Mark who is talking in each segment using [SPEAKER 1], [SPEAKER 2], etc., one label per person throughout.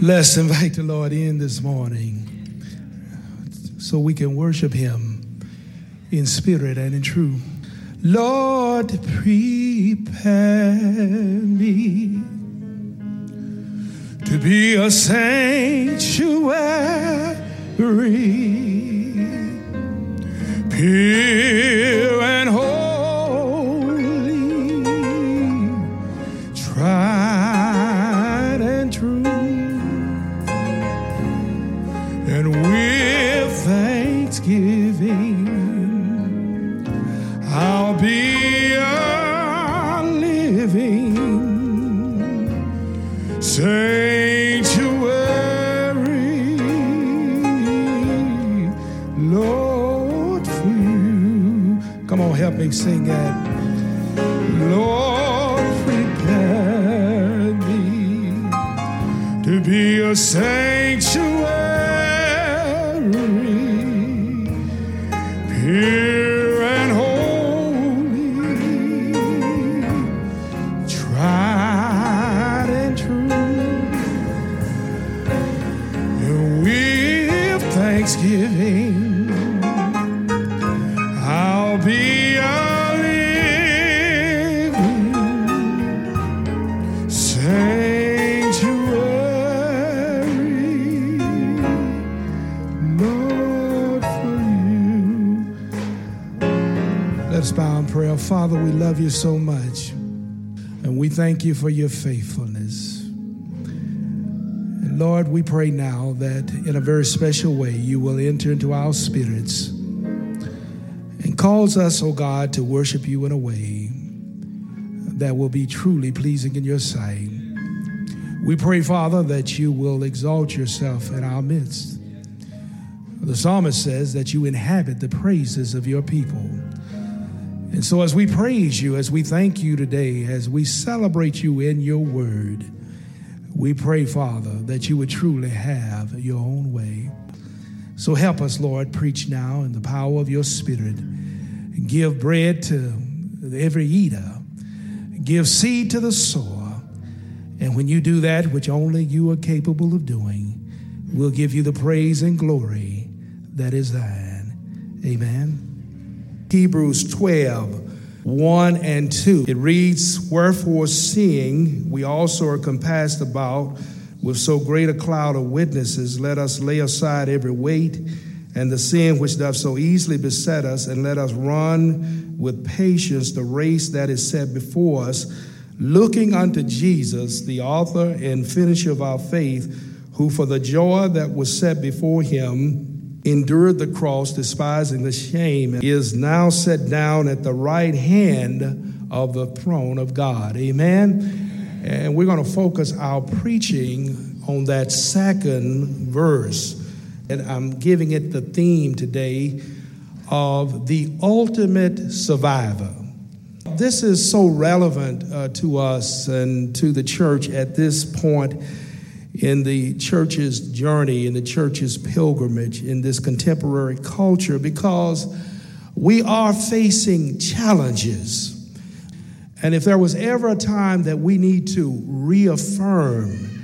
[SPEAKER 1] Let's invite the Lord in this morning so we can worship Him in spirit and in truth. Lord, prepare me to be a sanctuary, pure and holy. Pure love you so much, and we thank you for your faithfulness. And Lord, we pray now that in a very special way you will enter into our spirits and cause us, O God, to worship you in a way that will be truly pleasing in your sight. We pray, Father, that you will exalt yourself in our midst. The psalmist says that you inhabit the praises of your people. And so, as we praise you, as we thank you today, as we celebrate you in your word, we pray, Father, that you would truly have your own way. So help us, Lord, preach now in the power of your spirit. Give bread to every eater, give seed to the sower. And when you do that, which only you are capable of doing, we'll give you the praise and glory that is thine. Amen. Hebrews 12, 1 and 2. It reads, Wherefore, seeing we also are compassed about with so great a cloud of witnesses, let us lay aside every weight and the sin which doth so easily beset us, and let us run with patience the race that is set before us, looking unto Jesus, the author and finisher of our faith, who for the joy that was set before him endured the cross, despising the shame, and is now set down at the right hand of the throne of God. Amen. And we're going to focus our preaching on that second verse. And I'm giving it the theme today of the ultimate survivor. This is so relevant uh, to us and to the church at this point in the church's journey, in the church's pilgrimage, in this contemporary culture, because we are facing challenges. And if there was ever a time that we need to reaffirm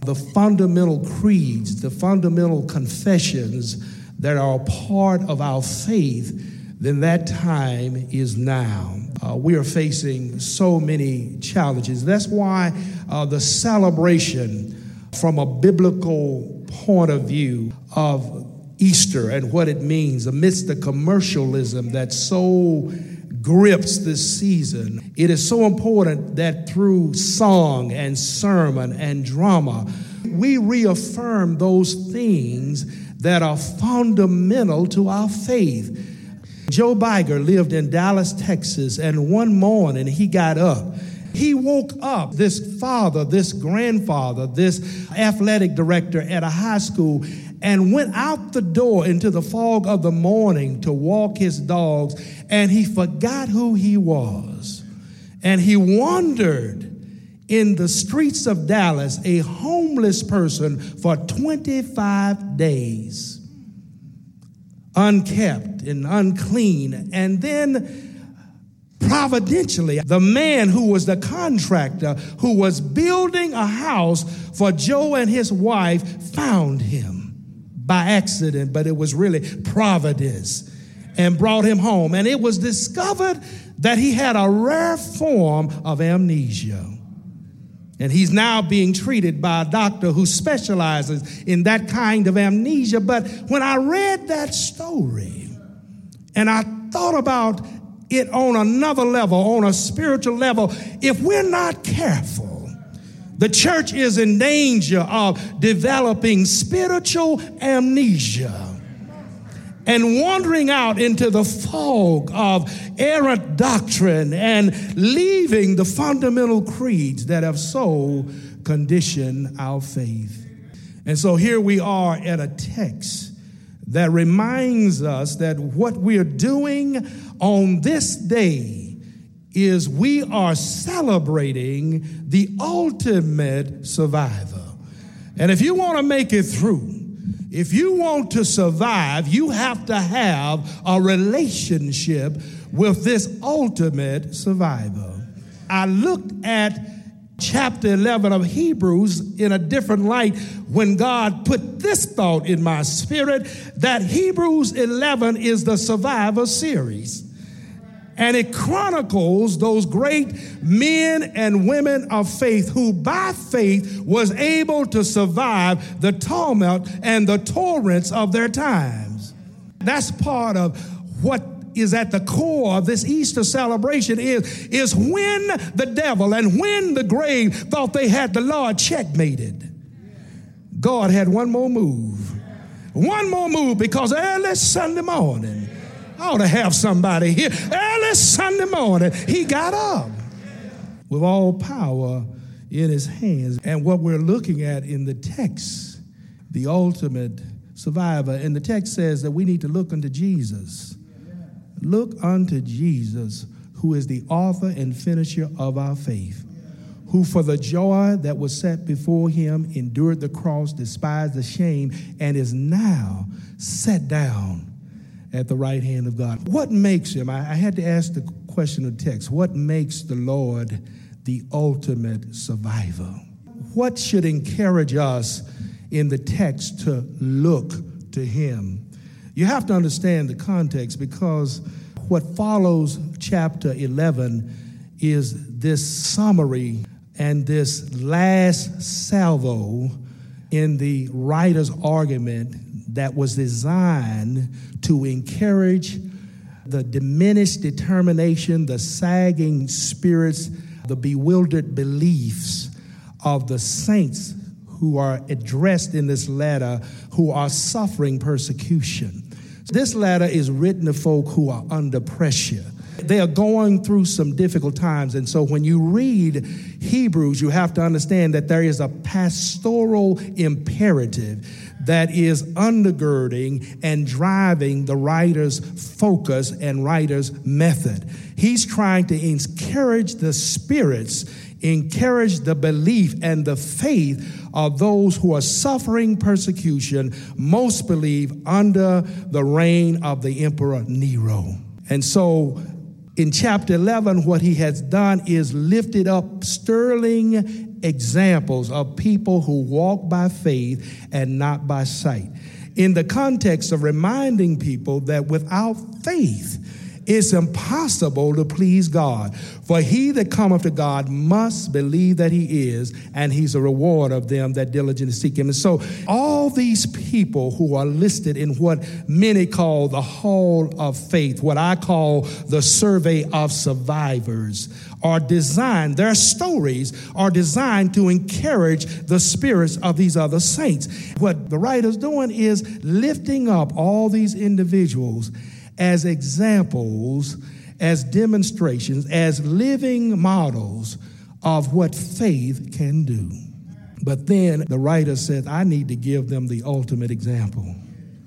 [SPEAKER 1] the fundamental creeds, the fundamental confessions that are part of our faith, then that time is now. Uh, we are facing so many challenges. That's why uh, the celebration from a biblical point of view of Easter and what it means amidst the commercialism that so grips this season. It is so important that through song and sermon and drama, we reaffirm those things that are fundamental to our faith. Joe Biger lived in Dallas, Texas, and one morning he got up. He woke up, this father, this grandfather, this athletic director at a high school, and went out the door into the fog of the morning to walk his dogs, and he forgot who he was. And he wandered in the streets of Dallas, a homeless person for 25 days, unkept and unclean. And then providentially, the man who was the contractor who was building a house for Joe and his wife found him by accident, but it was really providence and brought him home. And it was discovered that he had a rare form of amnesia. And he's now being treated by a doctor who specializes in that kind of amnesia. But when I read that story and I thought about it on another level, on a spiritual level, if we're not careful, the church is in danger of developing spiritual amnesia and wandering out into the fog of errant doctrine and leaving the fundamental creeds that have so conditioned our faith. And so here we are at a text that reminds us that what we're doing on this day is we are celebrating the ultimate survivor. And if you want to make it through, if you want to survive, you have to have a relationship with this ultimate survivor. I looked at chapter 11 of Hebrews in a different light when God put this thought in my spirit that Hebrews 11 is the survivor series. And it chronicles those great men and women of faith who by faith was able to survive the tumult and the torrents of their times. That's part of what is at the core of this Easter celebration is, is when the devil and when the grave thought they had the Lord checkmated. God had one more move. One more move because early Sunday morning, I ought to have somebody here. Early Sunday morning, he got up with all power in his hands. And what we're looking at in the text, the ultimate survivor, and the text says that we need to look unto Jesus. Look unto Jesus, who is the author and finisher of our faith, who for the joy that was set before him endured the cross, despised the shame, and is now set down at the right hand of God. What makes him? I, I had to ask the question of text what makes the Lord the ultimate survivor? What should encourage us in the text to look to him? You have to understand the context because what follows chapter 11 is this summary and this last salvo in the writer's argument that was designed to encourage the diminished determination, the sagging spirits, the bewildered beliefs of the saints who are addressed in this letter who are suffering persecution. This letter is written to folk who are under pressure. They are going through some difficult times. And so when you read Hebrews, you have to understand that there is a pastoral imperative that is undergirding and driving the writer's focus and writer's method. He's trying to encourage the spirits, encourage the belief and the faith of those who are suffering persecution, most believe under the reign of the Emperor Nero. And so in chapter 11, what he has done is lifted up sterling examples of people who walk by faith and not by sight. In the context of reminding people that without faith, it's impossible to please God. For he that cometh to God must believe that he is, and he's a reward of them that diligently seek him. And so, all these people who are listed in what many call the hall of faith, what I call the survey of survivors, are designed, their stories are designed to encourage the spirits of these other saints. What the writer's doing is lifting up all these individuals as examples, as demonstrations, as living models of what faith can do. But then the writer says, I need to give them the ultimate example.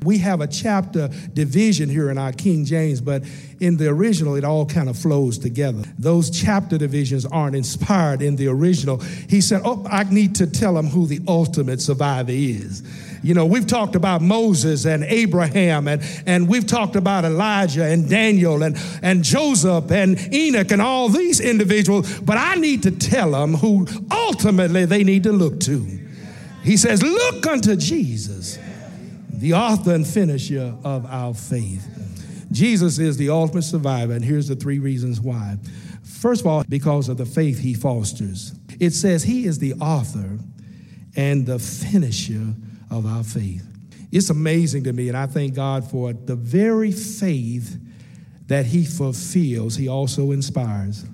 [SPEAKER 1] We have a chapter division here in our King James, but in the original, it all kind of flows together. Those chapter divisions aren't inspired in the original. He said, Oh, I need to tell them who the ultimate survivor is. You know, we've talked about Moses and Abraham, and, and we've talked about Elijah and Daniel and, and Joseph and Enoch and all these individuals, but I need to tell them who ultimately they need to look to. He says, Look unto Jesus, the author and finisher of our faith. Jesus is the ultimate survivor, and here's the three reasons why. First of all, because of the faith he fosters. It says he is the author and the finisher of our faith. It's amazing to me, and I thank God for it. The very faith that He fulfills, He also inspires.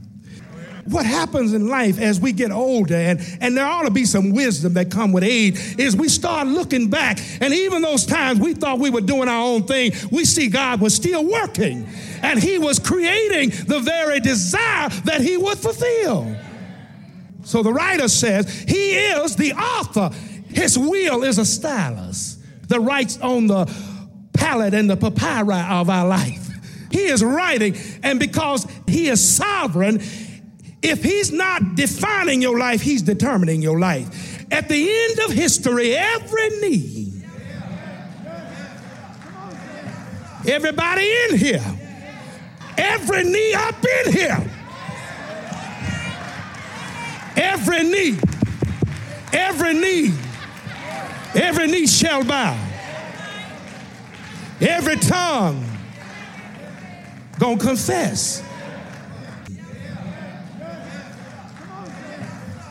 [SPEAKER 1] What happens in life as we get older, and, and there ought to be some wisdom that come with age, is we start looking back, and even those times we thought we were doing our own thing, we see God was still working, and He was creating the very desire that He would fulfill. So the writer says, He is the author his will is a stylus that writes on the palette and the papyri of our life. He is writing, and because He is sovereign, if He's not defining your life, He's determining your life. At the end of history, every knee, everybody in here, every knee up in here, every knee, every knee Every knee shall bow. Every tongue gonna confess.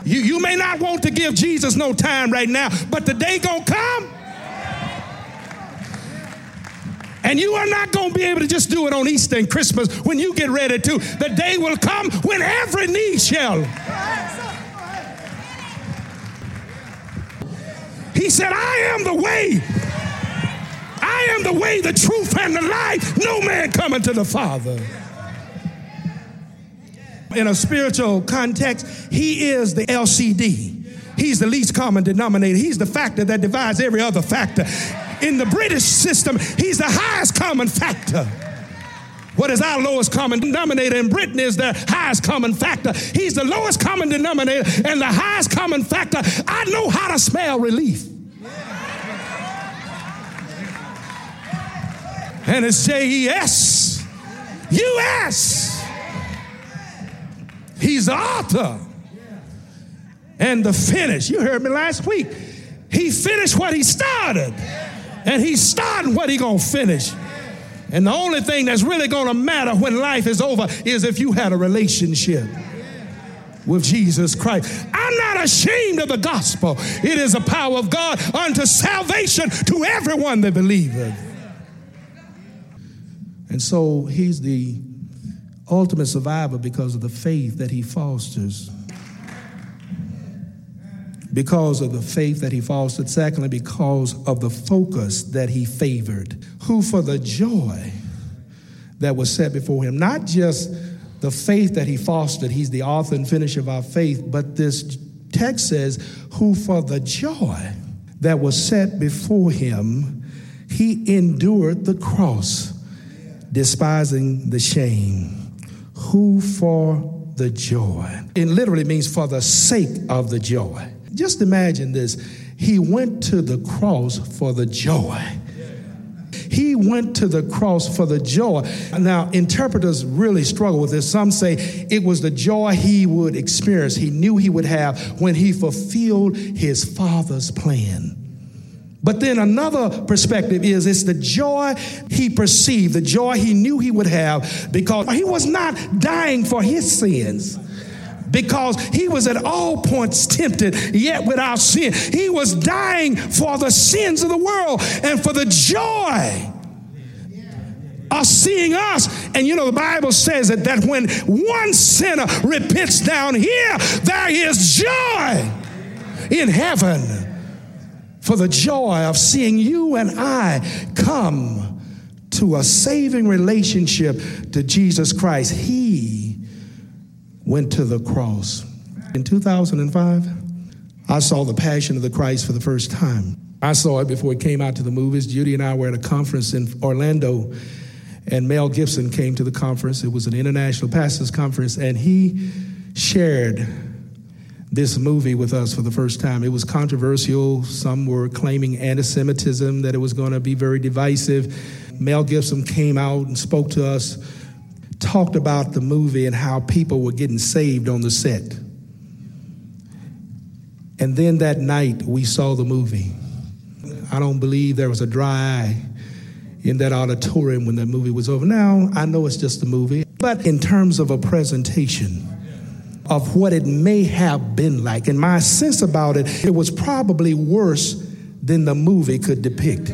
[SPEAKER 1] You, you may not want to give Jesus no time right now, but the day gonna come. And you are not going to be able to just do it on Easter and Christmas when you get ready to. The day will come when every knee shall He said, I am the way. I am the way, the truth, and the life. No man coming to the Father. In a spiritual context, he is the LCD. He's the least common denominator. He's the factor that divides every other factor. In the British system, he's the highest common factor. What is our lowest common denominator in Britain is the highest common factor. He's the lowest common denominator and the highest common factor. I know how to smell relief. And it's J E S U S. He's the author and the finish. You heard me last week. He finished what he started, and he's starting what he gonna finish. And the only thing that's really to matter when life is over is if you had a relationship with Jesus Christ. I'm not ashamed of the gospel. It is a power of God unto salvation to everyone that believeth. And so he's the ultimate survivor because of the faith that he fosters. Because of the faith that he fostered. Secondly, because of the focus that he favored, who for the joy that was set before him, not just the faith that he fostered, he's the author and finisher of our faith, but this text says, who for the joy that was set before him, he endured the cross, despising the shame. Who for the joy? It literally means for the sake of the joy just imagine this. He went to the cross for the joy. He went to the cross for the joy. Now, interpreters really struggle with this. Some say it was the joy he would experience, he knew he would have when he fulfilled his father's plan. But then another perspective is it's the joy he perceived, the joy he knew he would have because he was not dying for his sins because he was at all points tempted, yet without sin. He was dying for the sins of the world and for the joy of seeing us. And you know, the Bible says that, that when one sinner repents down here, there is joy in heaven for the joy of seeing you and I come to a saving relationship to Jesus Christ. He went to the cross. In 2005, I saw The Passion of the Christ for the first time. I saw it before it came out to the movies. Judy and I were at a conference in Orlando, and Mel Gibson came to the conference. It was an international pastors conference, and he shared this movie with us for the first time. It was controversial. Some were claiming anti Semitism, that it was going to be very divisive. Mel Gibson came out and spoke to us talked about the movie and how people were getting saved on the set. And then that night we saw the movie. I don't believe there was a dry eye in that auditorium when that movie was over. Now, I know it's just a movie, but in terms of a presentation of what it may have been like, and my sense about it, it was probably worse than the movie could depict.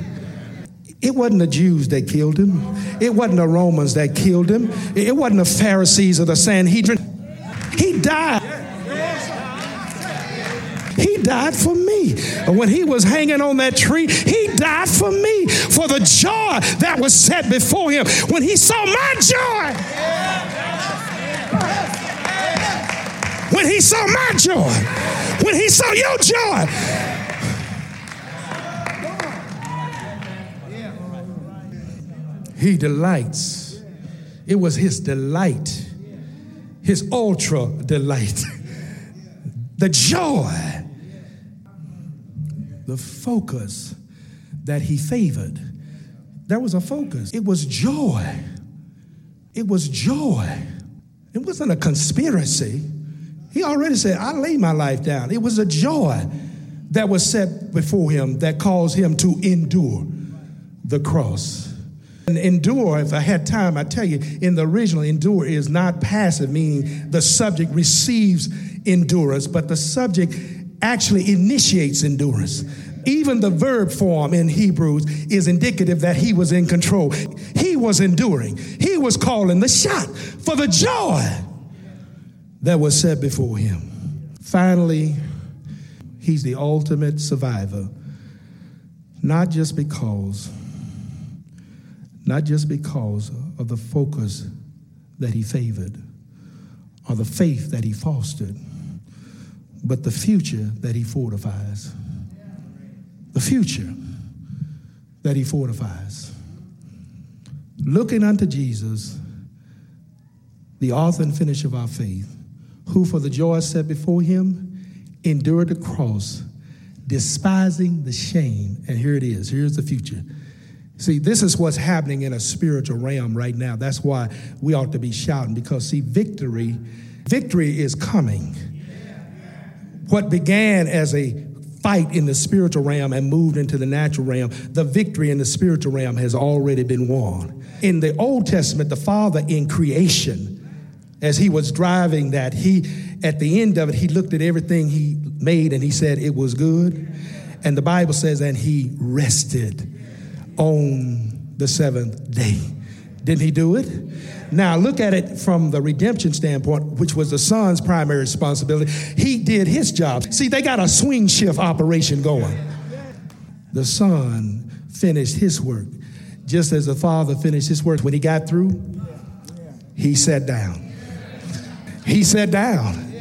[SPEAKER 1] It wasn't the Jews that killed him. It wasn't the Romans that killed him. It wasn't the Pharisees or the Sanhedrin. He died. He died for me. When he was hanging on that tree, he died for me, for the joy that was set before him. When he saw my joy, when he saw my joy, when he saw your joy, He delights. It was his delight, his ultra delight, the joy, the focus that he favored. There was a focus. It was joy. It was joy. It wasn't a conspiracy. He already said, I lay my life down. It was a joy that was set before him that caused him to endure the cross. And endure, if I had time, I tell you, in the original, endure is not passive, meaning the subject receives endurance, but the subject actually initiates endurance. Even the verb form in Hebrews is indicative that he was in control. He was enduring, he was calling the shot for the joy that was set before him. Finally, he's the ultimate survivor, not just because not just because of the focus that he favored or the faith that he fostered, but the future that he fortifies. The future that he fortifies. Looking unto Jesus, the author and finisher of our faith, who for the joy set before him endured the cross, despising the shame. And here it is here's the future See, this is what's happening in a spiritual realm right now. That's why we ought to be shouting because, see, victory, victory is coming. What began as a fight in the spiritual realm and moved into the natural realm, the victory in the spiritual realm has already been won. In the Old Testament, the Father in creation, as he was driving that, he at the end of it, he looked at everything he made and he said it was good. And the Bible says, and he rested on the seventh day. Didn't he do it? Now, look at it from the redemption standpoint, which was the son's primary responsibility. He did his job. See, they got a swing shift operation going. The son finished his work, just as the father finished his work. When he got through, he sat down. He sat down.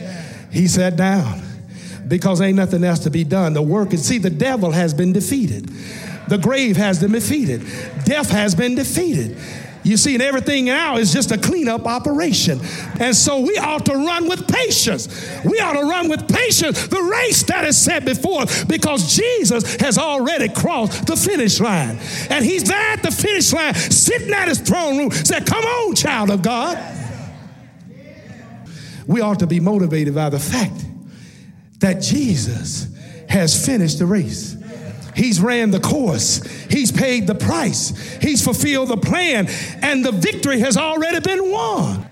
[SPEAKER 1] He sat down because ain't nothing else to be done. The work, and see, the devil has been defeated. The grave has been defeated. Death has been defeated. You see, and everything now is just a cleanup operation. And so we ought to run with patience. We ought to run with patience the race that is set before us because Jesus has already crossed the finish line. And he's there at the finish line, sitting at his throne room, said, Come on, child of God. We ought to be motivated by the fact that Jesus has finished the race. He's ran the course. He's paid the price. He's fulfilled the plan. And the victory has already been won.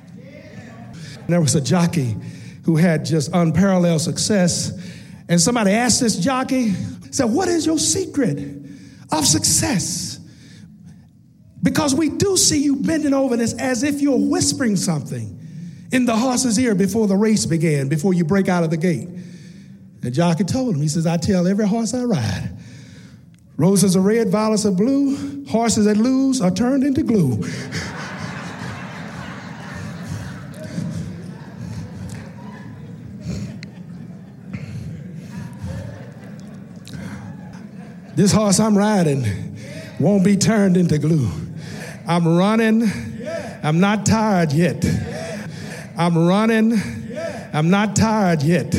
[SPEAKER 1] There was a jockey who had just unparalleled success. And somebody asked this jockey, said, What is your secret of success? Because we do see you bending over this as if you're whispering something in the horse's ear before the race began, before you break out of the gate. The jockey told him, He says, I tell every horse I ride, roses are red, violets are blue, horses that lose are turned into glue. This horse I'm riding won't be turned into glue. I'm running. I'm not tired yet. I'm running. I'm not tired yet.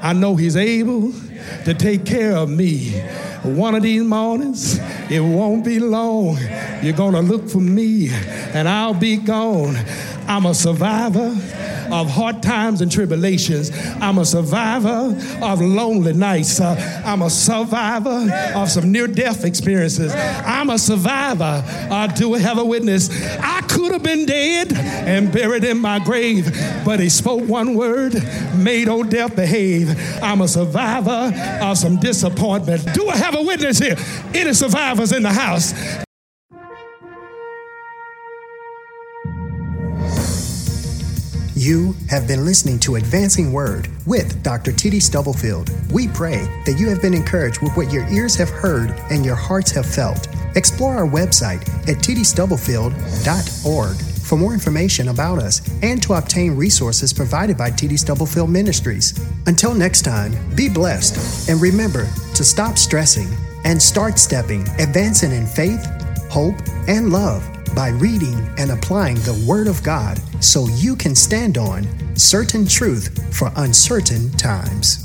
[SPEAKER 1] I know He's able to take care of me. One of these mornings, it won't be long. You're going to look for me, and I'll be gone. I'm a survivor of hard times and tribulations. I'm a survivor of lonely nights. Uh, I'm a survivor of some near death experiences. I'm a survivor. Uh, do have a witness? I could have been dead and buried in my grave, but he spoke one word, made old death behave. I'm a survivor of some disappointment. Do I have a witness here? Any survivors in the house?
[SPEAKER 2] You have been listening to Advancing Word with Dr. T.D. Stubblefield. We pray that you have been encouraged with what your ears have heard and your hearts have felt. Explore our website at tdstubblefield.org for more information about us and to obtain resources provided by TD Stubblefield Ministries. Until next time, be blessed and remember to stop stressing and start stepping, advancing in faith, hope, and love by reading and applying the Word of God so you can stand on certain truth for uncertain times.